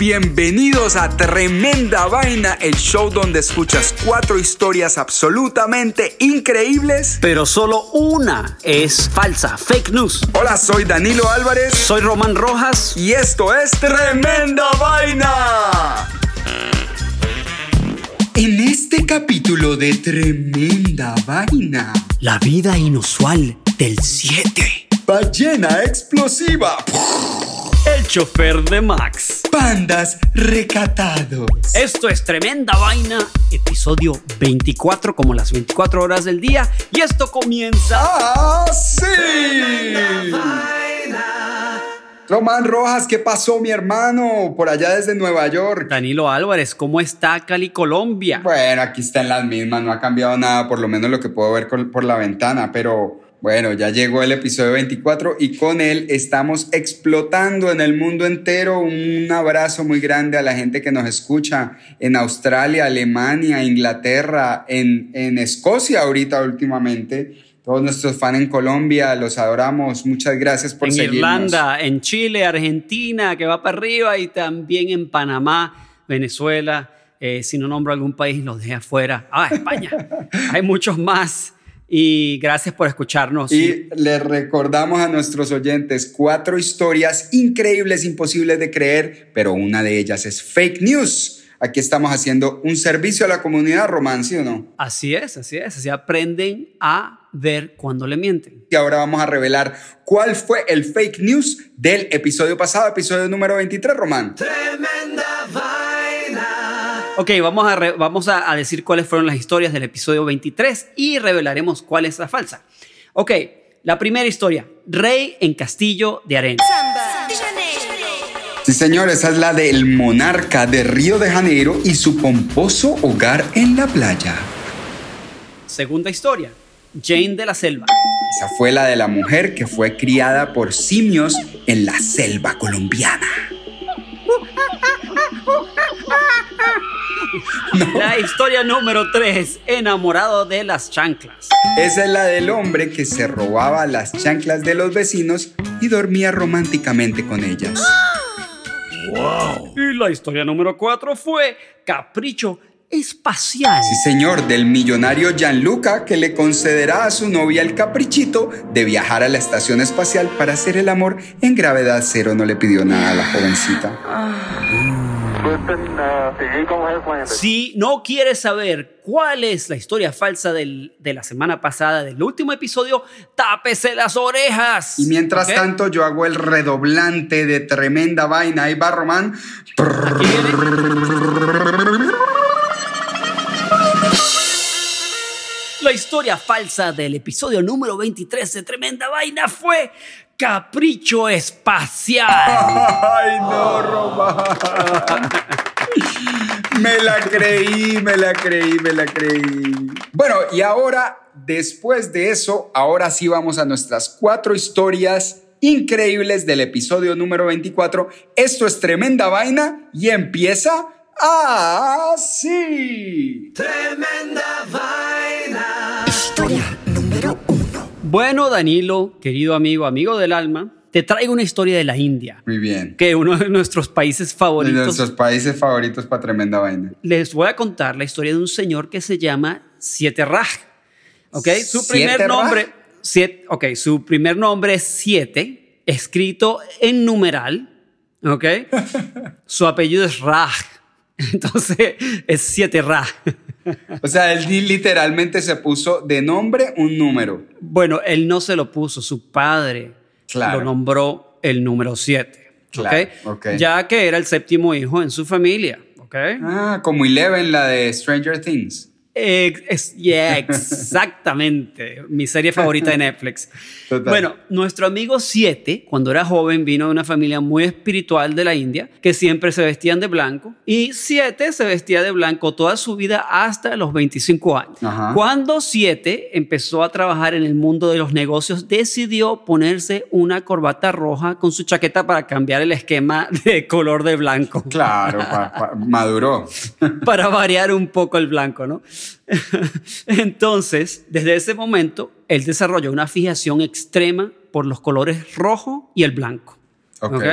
bienvenidos a Tremenda Vaina, el show donde escuchas cuatro historias absolutamente increíbles. Pero solo una es falsa, fake news. Hola, soy Danilo Álvarez Soy Román Rojas. y esto es Tremenda Vaina. En este capítulo de Tremenda Vaina, La vida inusual del 7. ballena explosiva, El chofer de Max. pandas recatados. Esto es Tremenda Vaina, episodio 24, como las 24 horas del día. Y esto comienza. ¡Ah, sí! Román Rojas, ¿qué pasó, mi hermano? Por allá desde Nueva York. Danilo Álvarez, ¿cómo está Cali, Colombia? Bueno, aquí están las mismas, no ha cambiado nada, por lo menos lo que puedo ver por la ventana, pero bueno, ya llegó el episodio 24 y con él estamos explotando en el mundo entero. Un abrazo muy grande a la gente que nos escucha en Australia, Alemania, Inglaterra, en, en Escocia ahorita últimamente. Todos nuestros fans en Colombia, los adoramos. Muchas gracias por en seguirnos. Irlanda, en Chile, Argentina, que va para arriba, y también en Panamá, Venezuela. Eh, si no nombro algún país, los dejé afuera. Ah, España. Hay muchos más. Y gracias por escucharnos. Y les recordamos a nuestros oyentes cuatro historias increíbles, imposibles de creer, pero una de ellas es fake news. Aquí estamos haciendo un servicio a la comunidad, Román, ¿sí o no? Así es, así es. Así aprenden a ver cuando le mienten. Y ahora vamos a revelar cuál fue el fake news del episodio pasado, episodio número 23, Román. Ok, vamos, a, re- vamos a, a decir cuáles fueron las historias del episodio 23 y revelaremos cuál es la falsa. Ok, la primera historia. Rey en Castillo de Arena. Sí, señor, esa es la del monarca de Río de Janeiro y su pomposo hogar en la playa. Segunda historia. Jane de la Selva. Esa fue la de la mujer que fue criada por simios en la selva colombiana. La historia número 3. Enamorado de las chanclas. Esa es la del hombre que se robaba las chanclas de los vecinos y dormía románticamente con ellas. Y la historia número 4 fue Capricho Espacial. Sí, señor, del millonario Gianluca que le concederá a su novia el caprichito de viajar a la estación espacial para hacer el amor en gravedad cero. No le pidió nada a la jovencita. Si no quieres saber cuál es la historia falsa del- de la semana pasada, del último episodio, tápese las orejas. Y mientras tanto, yo hago el redoblante de tremenda vaina. Ahí va Román. Aquí viene. La historia falsa del episodio número 23 de Tremenda Vaina fue Capricho Espacial. Ay, no, Román. Me la creí, me la creí, me la creí. Bueno, y ahora, después de eso, ahora sí vamos a nuestras cuatro historias increíbles del episodio número 24. Esto es tremenda vaina y empieza así. Bueno, Danilo, querido amigo, amigo del alma, te traigo una historia de la India, Muy bien. que es uno de nuestros países De favoritos. nuestros países favoritos para tremenda vaina. Les voy a contar la historia de un señor que se llama Siete Raj. ¿Ok? Su ¿Siete primer Raj? nombre. Siete, ok, su primer nombre es Siete, escrito en numeral. ¿Ok? su apellido es Raj. Entonces es Siete Raj. O sea, él li- literalmente se puso de nombre un número. Bueno, él no se lo puso, su padre Claro. lo nombró el número 7. Claro, ok. Ya que era el séptimo hijo en su familia. ¿ok? Ah, como Eleven, la de Stranger Things. Es- yeah, exactamente. Mi serie favorita de Netflix. Total. Bueno, nuestro amigo Siete, cuando era joven, vino de una familia muy espiritual de la India, que siempre se vestían de blanco. Y Siete se vestía de blanco toda su vida hasta los 25 años. Ajá. Cuando Siete empezó a trabajar en el mundo de los negocios, decidió ponerse una corbata roja con su chaqueta para cambiar el esquema de color de blanco. Claro, pa- pa- maduró. para variar un poco el blanco, ¿no? Entonces, desde ese momento, él desarrolló una fijación extrema por los colores rojo y el blanco. Ok. ¿ok?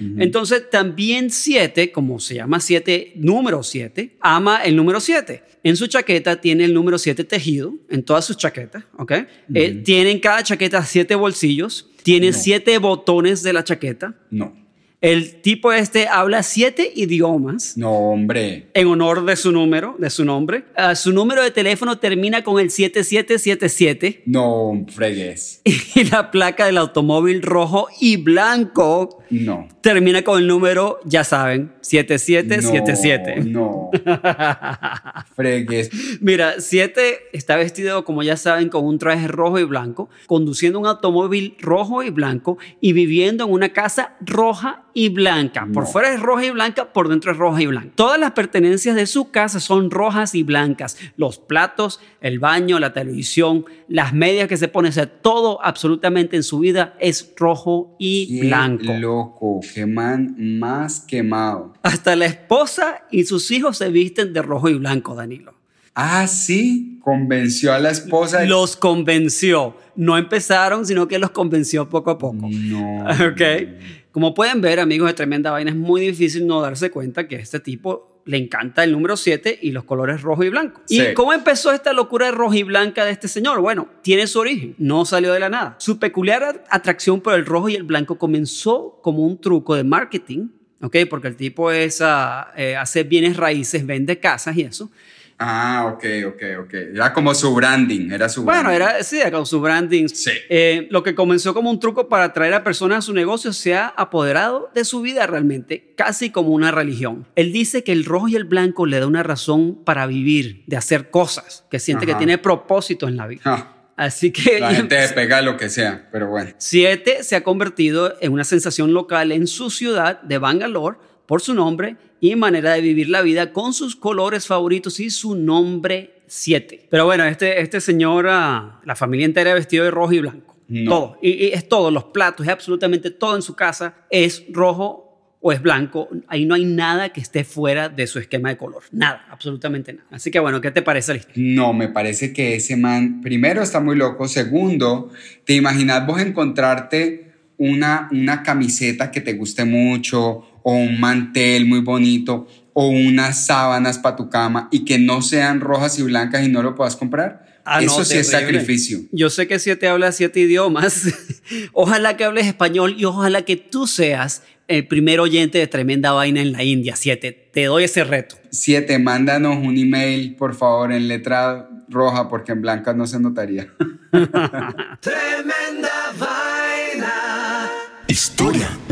Entonces también 7, como se llama 7, número 7, ama el número 7. En su chaqueta tiene el número 7 tejido, en todas sus chaquetas, ¿ok? Eh, tiene en cada chaqueta 7 bolsillos, tiene 7 botones de la chaqueta. No. El tipo este habla siete idiomas. No, hombre. En honor de su número, de su nombre. Ah, su número de teléfono termina con el 7777. No, fregues. Y la placa del automóvil rojo y blanco. No. Termina con el número, ya saben, 7777. No. no. fregues. Mira, 7 está vestido, como ya saben, con un traje rojo y blanco, conduciendo un automóvil rojo y blanco y viviendo en una casa roja y blanca. Por fuera es roja y blanca, por dentro es roja y blanca. Todas las pertenencias de su casa son rojas y blancas. Los platos, el baño, la televisión, las medias que se pone, o sea, todo absolutamente en su vida es rojo y Qué blanco. loco, qué man más quemado. Hasta la esposa y sus hijos se visten de rojo y blanco, Danilo. Ah, sí, convenció a la esposa. de- Los convenció. No empezaron, sino que los convenció poco a poco. No. Ok. Como pueden ver, amigos de Tremenda Vaina, es muy difícil no darse cuenta que este tipo le encanta el número 7 y los colores rojo y blanco. Sí. ¿Y cómo empezó esta locura de rojo y blanca de este señor? Bueno, tiene su origen, no salió de la nada. Su peculiar at- atracción por el rojo y el blanco comenzó como un truco de marketing, ¿ok? Porque el tipo es, ah, eh, hace bienes raíces, vende casas y eso. Ah, ok, ok, ok. Era como su branding, era su Bueno, branding. era, sí, con su branding. Sí. Eh, lo que comenzó como un truco para atraer a personas a su negocio se ha apoderado de su vida realmente, casi como una religión. Él dice que el rojo y el blanco le da una razón para vivir, de hacer cosas, que siente que Ajá. tiene propósito en la vida. Ah, Así que la gente pega lo que sea, pero bueno. Siete se ha convertido en una sensación local en su ciudad de Bangalore por su nombre y manera de vivir la vida con sus colores favoritos y su nombre 7. Pero bueno, este, este señor, ah, la familia entera vestido de rojo y blanco. No. Todo. Y, y es todo, los platos, es absolutamente todo en su casa es rojo o es blanco. Ahí no hay nada que esté fuera de su esquema de color. Nada, absolutamente nada. Así que bueno, ¿qué te parece la? No, me parece que ese man, primero, está muy loco. Segundo, ¿te imaginas vos encontrarte una, una camiseta que te guste mucho o un mantel muy bonito o unas sábanas para tu cama y que no sean rojas y blancas y no lo puedas comprar? Ah, no, Eso sí es sacrificio. Yo sé que siete habla siete idiomas. ojalá que hables español y ojalá que tú seas el primer oyente de Tremenda Vaina en la India, siete. Te doy ese reto. Siete, mándanos un email, por favor, en letra roja, porque en blanca no se notaría. Tremenda vaina. Historia número 2.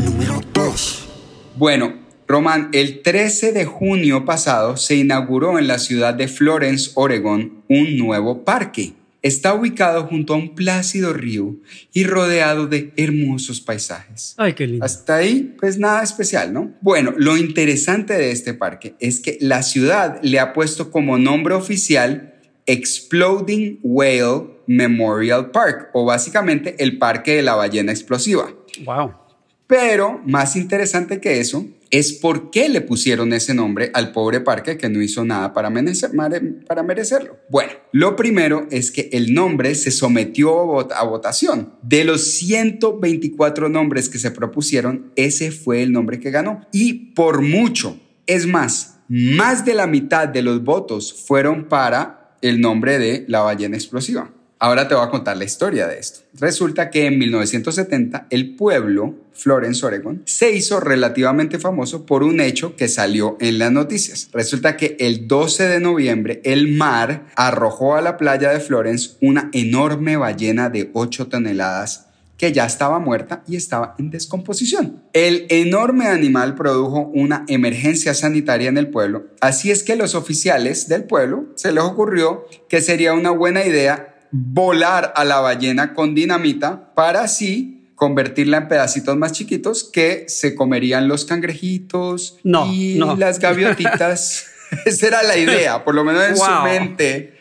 Bueno, Román, el 13 de junio pasado se inauguró en la ciudad de Florence, Oregon, un nuevo parque. Está ubicado junto a un plácido río y rodeado de hermosos paisajes. Ay, qué lindo. Hasta ahí, pues nada especial, ¿no? Bueno, lo interesante de este parque es que la ciudad le ha puesto como nombre oficial Exploding Whale Memorial Park, o básicamente el Parque de la Ballena Explosiva. Wow. Pero más interesante que eso es por qué le pusieron ese nombre al pobre parque que no hizo nada para, merecerlo. Bueno, lo primero es que el nombre se sometió a votación. De los 124 nombres que se propusieron, ese fue el nombre que ganó. Y por mucho, es más, más de la mitad de los votos fueron para el nombre de la ballena explosiva. Ahora te voy a contar la historia de esto. Resulta que en 1970 el pueblo, Florence, Oregon, se hizo relativamente famoso por un hecho que salió en las noticias. Resulta que el 12 de noviembre el mar arrojó a la playa de Florence una enorme ballena de 8 toneladas que ya estaba muerta y estaba en descomposición. El enorme animal produjo una emergencia sanitaria en el pueblo, así es que los oficiales del pueblo se les ocurrió que sería una buena idea volar a la ballena con dinamita para así convertirla en pedacitos más chiquitos que se comerían los cangrejitos No, y no. las gaviotitas. Esa era la idea, por lo menos en su Wow. mente.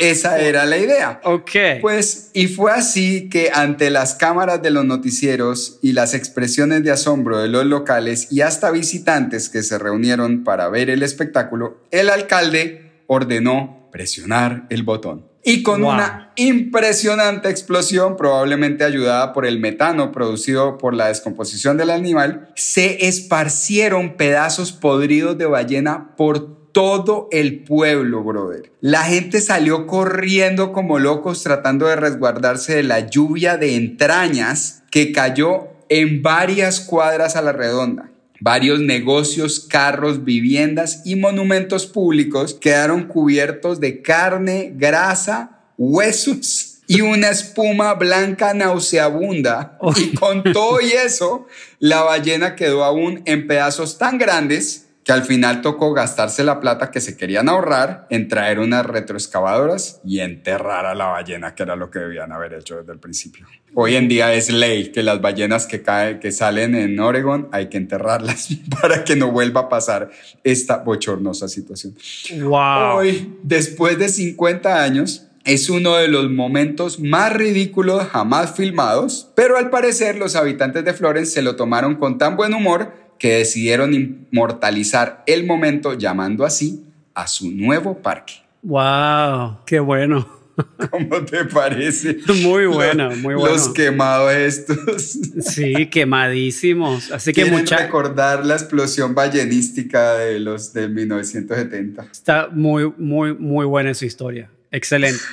Esa era la idea. Ok. Pues, y fue así que ante las cámaras de los noticieros y las expresiones de asombro de los locales y hasta visitantes que se reunieron para ver el espectáculo, el alcalde ordenó presionar el botón. Y con Wow. una impresionante explosión, probablemente ayudada por el metano producido por la descomposición del animal, se esparcieron pedazos podridos de ballena por todo el pueblo, brother. La gente salió corriendo como locos tratando de resguardarse de la lluvia de entrañas que cayó en varias cuadras a la redonda. Varios negocios, carros, viviendas y monumentos públicos quedaron cubiertos de carne, grasa, huesos y una espuma blanca nauseabunda. Y con todo y eso, la ballena quedó aún en pedazos tan grandes que al final tocó gastarse la plata que se querían ahorrar en traer unas retroexcavadoras y enterrar a la ballena, que era lo que debían haber hecho desde el principio. Hoy en día es ley que las ballenas que, caen, que salen en Oregon hay que enterrarlas para que no vuelva a pasar esta bochornosa situación. Wow. Hoy, después de 50 años, es uno de los momentos más ridículos jamás filmados, pero al parecer los habitantes de Florence se lo tomaron con tan buen humor que decidieron inmortalizar el momento llamando así a su nuevo parque. Wow. Qué bueno. ¿Cómo te parece? Muy bueno, muy bueno. Los quemados estos. Sí, quemadísimos. Así que Quieren mucha, recordar la explosión ballenística de los de 1970. está muy, muy, muy buena su historia. Excelente.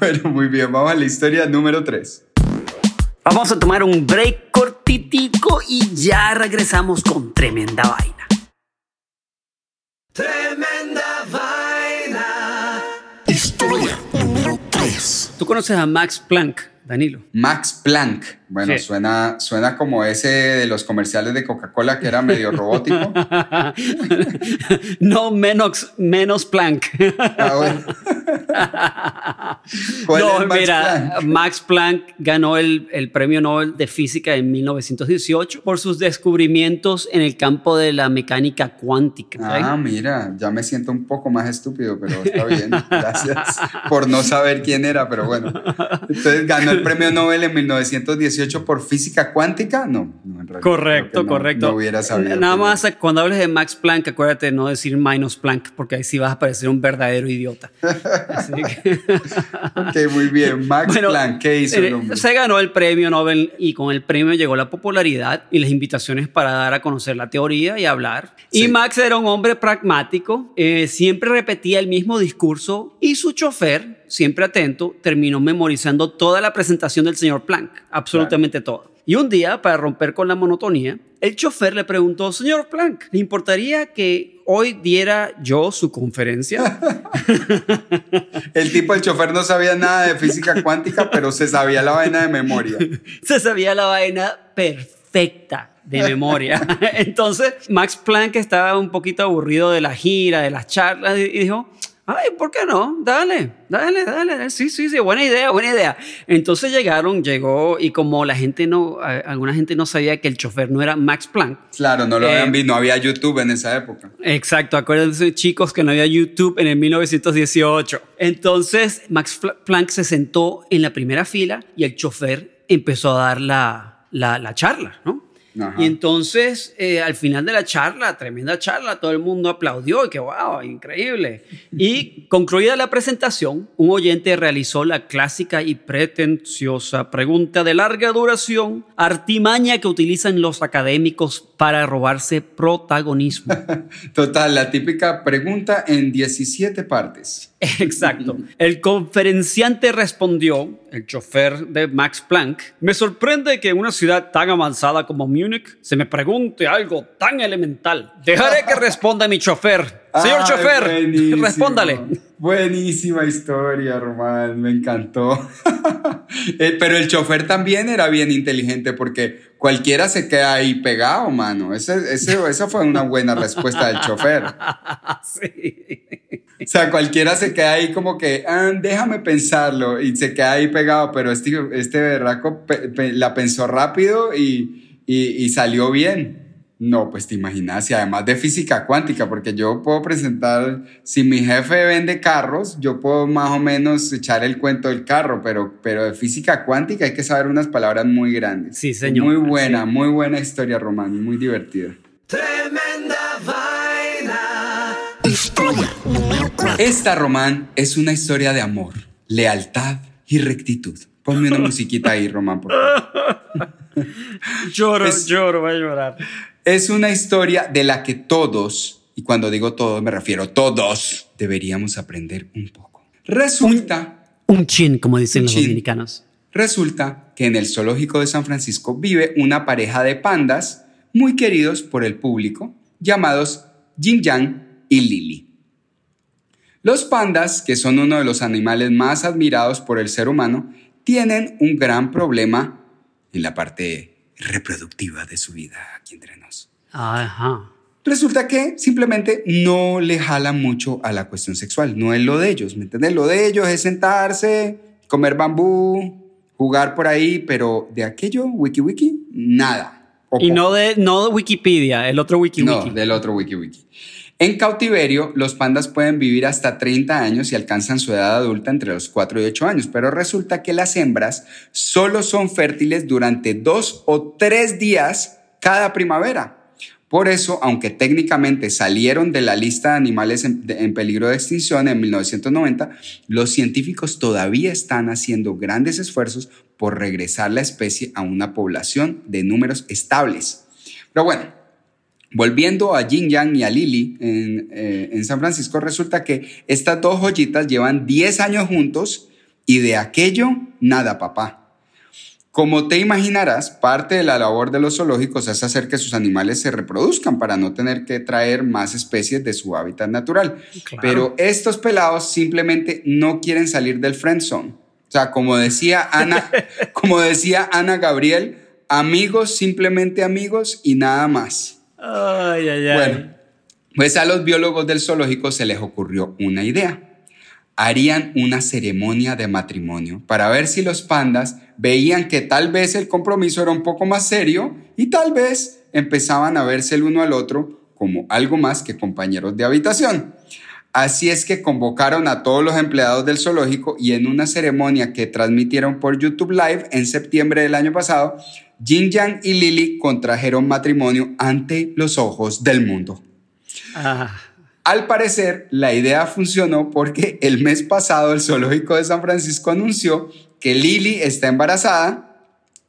Bueno, muy bien, vamos a la historia número 3. Vamos a tomar un break cortitico y ya regresamos con tremenda vaina. Tremenda vaina. Historia número 3. ¿Tú conoces a Max Planck, Danilo? Max Planck. Bueno, Sí. suena, suena como ese de los comerciales de Coca-Cola que era medio robótico. no, menos, menos Planck. Ah, bueno. ¿Cuál no, Max mira, Planck? Max Planck ganó el, el Premio Nobel de Física en 1918 por sus descubrimientos en el campo de la mecánica cuántica. Ah, mira, ya me siento un poco más estúpido, pero está bien. Gracias por no saber quién era, pero bueno. Entonces ganó el premio Nobel en 1918 por física cuántica. No, no en realidad, Correcto, no- correcto. No hubiera sabido. Nada más cuando hables de Max Planck, acuérdate de no decir minus Planck, porque ahí sí vas a parecer un verdadero idiota. Así que-. Ok, muy bien. Max Bueno, Planck, ¿qué hizo el eh, hombre? Se ganó el premio Nobel y con el premio llegó la popularidad y las invitaciones para dar a conocer la teoría y hablar. Sí. Y Max era un hombre pragmático, eh, siempre repetía el mismo discurso y su chofer, siempre atento, terminó memorizando toda la presentación del señor Planck, absolutamente todo. Y un día, para romper con la monotonía, el chofer le preguntó, señor Planck, ¿le importaría que hoy diera yo su conferencia? El tipo, el chofer no sabía nada de física cuántica, pero se sabía la vaina de memoria. se sabía la vaina perfecta de memoria. Entonces, Max Planck estaba un poquito aburrido de la gira, de las charlas, y dijo, ay, ¿por qué no? Dale, dale, dale. Sí, sí, sí, buena idea, buena idea. Entonces llegaron, llegó, y como la gente no, alguna gente no sabía que el chofer no era Max Planck, Claro, no lo Eh, habían visto, no había YouTube en esa época. Exacto, acuérdense chicos que no había YouTube en el 1918. Entonces Max Planck se sentó en la primera fila y el chofer empezó a dar la, la, la charla, ¿no? Ajá. Y entonces eh, al final de la charla, tremenda charla, todo el mundo aplaudió y que wow, increíble. Y concluida la presentación, un oyente realizó la clásica y pretenciosa pregunta de larga duración, artimaña que utilizan los académicos para robarse protagonismo. Total, la típica pregunta en 17 partes. Exacto. El conferenciante respondió, el chofer de Max Planck, me sorprende que en una ciudad tan avanzada como Múnich se me pregunte algo tan elemental. Dejaré que responda mi chofer. Señor Ay, chofer, buenísimo. respóndale. Buenísima historia, Román, me encantó. Eh, Pero el chofer también era bien inteligente porque cualquiera se queda ahí pegado, mano. Ese, ese- esa fue una buena respuesta del chofer. Sí. O sea, cualquiera se queda ahí como que, "Ah, déjame pensarlo, y se queda ahí pegado, pero este, este berraco pe- pe- la pensó rápido y, y- y salió bien. No, pues te imaginas, y además de física cuántica, porque yo puedo presentar, si mi jefe vende carros, yo puedo más o menos echar el cuento del carro, pero, pero de física cuántica hay que saber unas palabras muy grandes. Sí, señor. Muy buena, Sí. muy buena historia, Román, muy divertida. Tremenda vaina. Historia número 4. Esta, Román, es una historia de amor. lealtad y rectitud. Ponme una musiquita ahí, Román, por favor. Lloro, Es- lloro, voy a llorar. Es una historia de la que todos, y cuando digo todos me refiero a todos, deberíamos aprender un poco. Resulta, Un chin, como dicen los chin. dominicanos. resulta que en el zoológico de San Francisco vive una pareja de pandas muy queridos por el público, llamados Jin Yang y Lily. Los pandas, que son uno de los animales más admirados por el ser humano, tienen un gran problema en la parte reproductiva de su vida aquí entre nos. Ajá. Resulta que simplemente no le jala mucho a la cuestión sexual, no es lo de ellos, ¿me entiendes? Lo de ellos es sentarse, comer bambú, jugar por ahí, pero de aquello, wiki wiki, nada. O Y poco. no de, no de Wikipedia, el otro Wiki No, Wiki. del otro wiki wiki. En cautiverio, los pandas pueden vivir hasta 30 años y alcanzan su edad adulta entre los 4 y 8 años, pero resulta que las hembras solo son fértiles durante dos o tres días cada primavera. Por eso, aunque técnicamente salieron de la lista de animales en, en peligro de extinción en 1990, los científicos todavía están haciendo grandes esfuerzos por regresar la especie a una población de números estables. Pero bueno, Volviendo a Jin Yang y a Lily en, eh, en San Francisco, resulta que estas dos joyitas llevan 10 años juntos y de aquello nada, papá. Como te imaginarás, parte de la labor de los zoológicos es hacer que sus animales se reproduzcan para no tener que traer más especies de su hábitat natural. Claro. Pero estos pelados simplemente no quieren salir del friend zone. O sea, como decía Ana, como decía Ana Gabriel, amigos, simplemente amigos y nada más. Ay, ay, ay. Bueno, pues a los biólogos del zoológico se les ocurrió una idea. Harían una ceremonia de matrimonio para ver si los pandas veían que tal vez el compromiso era un poco más serio y tal vez empezaban a verse el uno al otro como algo más que compañeros de habitación. Así es que convocaron a todos los empleados del zoológico y en una ceremonia que transmitieron por YouTube Live en septiembre del año pasado, Jin Yang y Lily contrajeron matrimonio ante los ojos del mundo. Ah, Al parecer, la idea funcionó porque el mes pasado el zoológico de San Francisco anunció que Lily está embarazada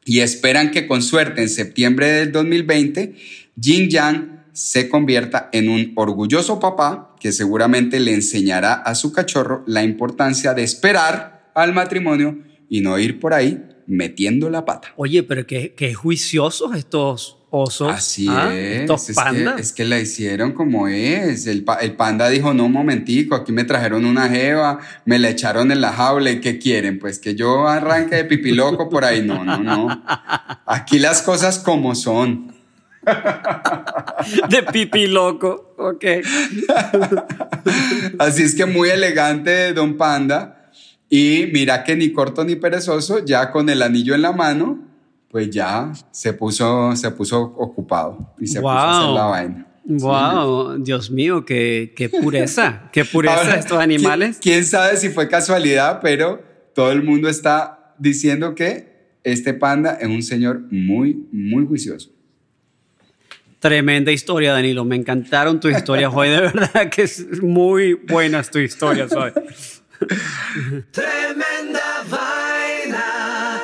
y esperan que con suerte en septiembre del 2020 Jin Yang se convierta en un orgulloso papá que seguramente le enseñará a su cachorro la importancia de esperar al matrimonio y no ir por ahí metiendo la pata. Oye, pero qué, qué juiciosos estos osos. Así ¿ah? es. Estos es, pandas. que, es que la hicieron como es. El panda dijo, no, un momentico, aquí me trajeron una jeva, me la echaron en la jaula y ¿qué quieren? Pues que yo arranque de pipiloco por ahí. No, no, no. Aquí las cosas como son. De pipi loco. Ok. Así es que muy elegante Don Panda. Y mira que ni corto ni perezoso, ya con el anillo en la mano, pues ya se puso, se puso ocupado y se puso a hacer la vaina. Wow, Dios mío, qué, qué pureza. Qué pureza Ahora, estos animales. ¿quién, quién sabe si fue casualidad, pero todo el mundo está diciendo que este panda es un señor muy, muy juicioso. Tremenda historia, Danilo. Me encantaron tus historias hoy. De verdad que es muy buenas tus historias hoy. Tremenda vaina.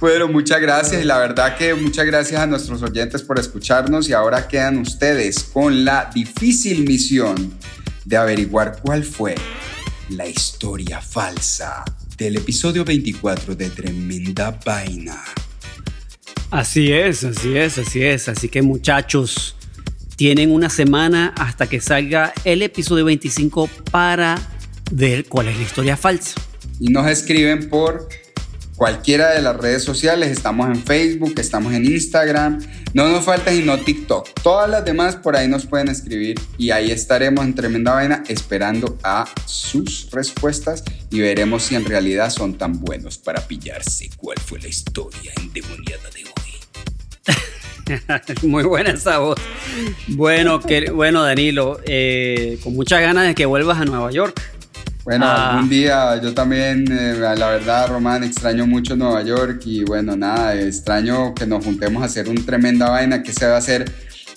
Bueno, muchas gracias y la verdad que muchas gracias a nuestros oyentes por escucharnos y ahora quedan ustedes con la difícil misión de averiguar cuál fue la historia falsa del episodio 24 de Tremenda Vaina. Así es, así es, así es. Así que muchachos, tienen una semana hasta que salga el episodio 25 para ver cuál es la historia falsa. y nos escriben por cualquiera de las redes sociales. Estamos en Facebook, estamos en Instagram. No nos falta sino TikTok. Todas las demás por ahí nos pueden escribir y ahí estaremos en Tremenda Vaina esperando a sus respuestas y veremos si en realidad son tan buenos para pillarse cuál fue la historia endemoniada de hoy. Muy buena esa voz. Bueno, que, bueno Danilo, eh, con muchas ganas de que vuelvas a Nueva York. Bueno, Ah. algún día yo también, eh, la verdad, Román, extraño mucho Nueva York y bueno, nada, extraño que nos juntemos a hacer un tremenda vaina que se va a hacer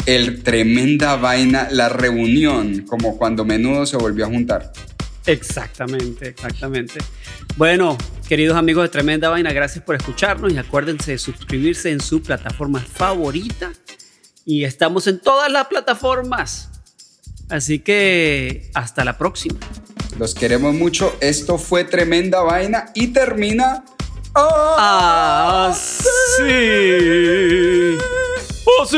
el tremenda vaina, la reunión, como cuando menudo se volvió a juntar. Exactamente, exactamente. Bueno, queridos amigos de Tremenda Vaina, gracias por escucharnos y acuérdense de suscribirse en su plataforma favorita. Y estamos en todas las plataformas. Así que hasta la próxima. Los queremos mucho. Esto fue Tremenda Vaina y termina... Ah, sí. Oh, sí.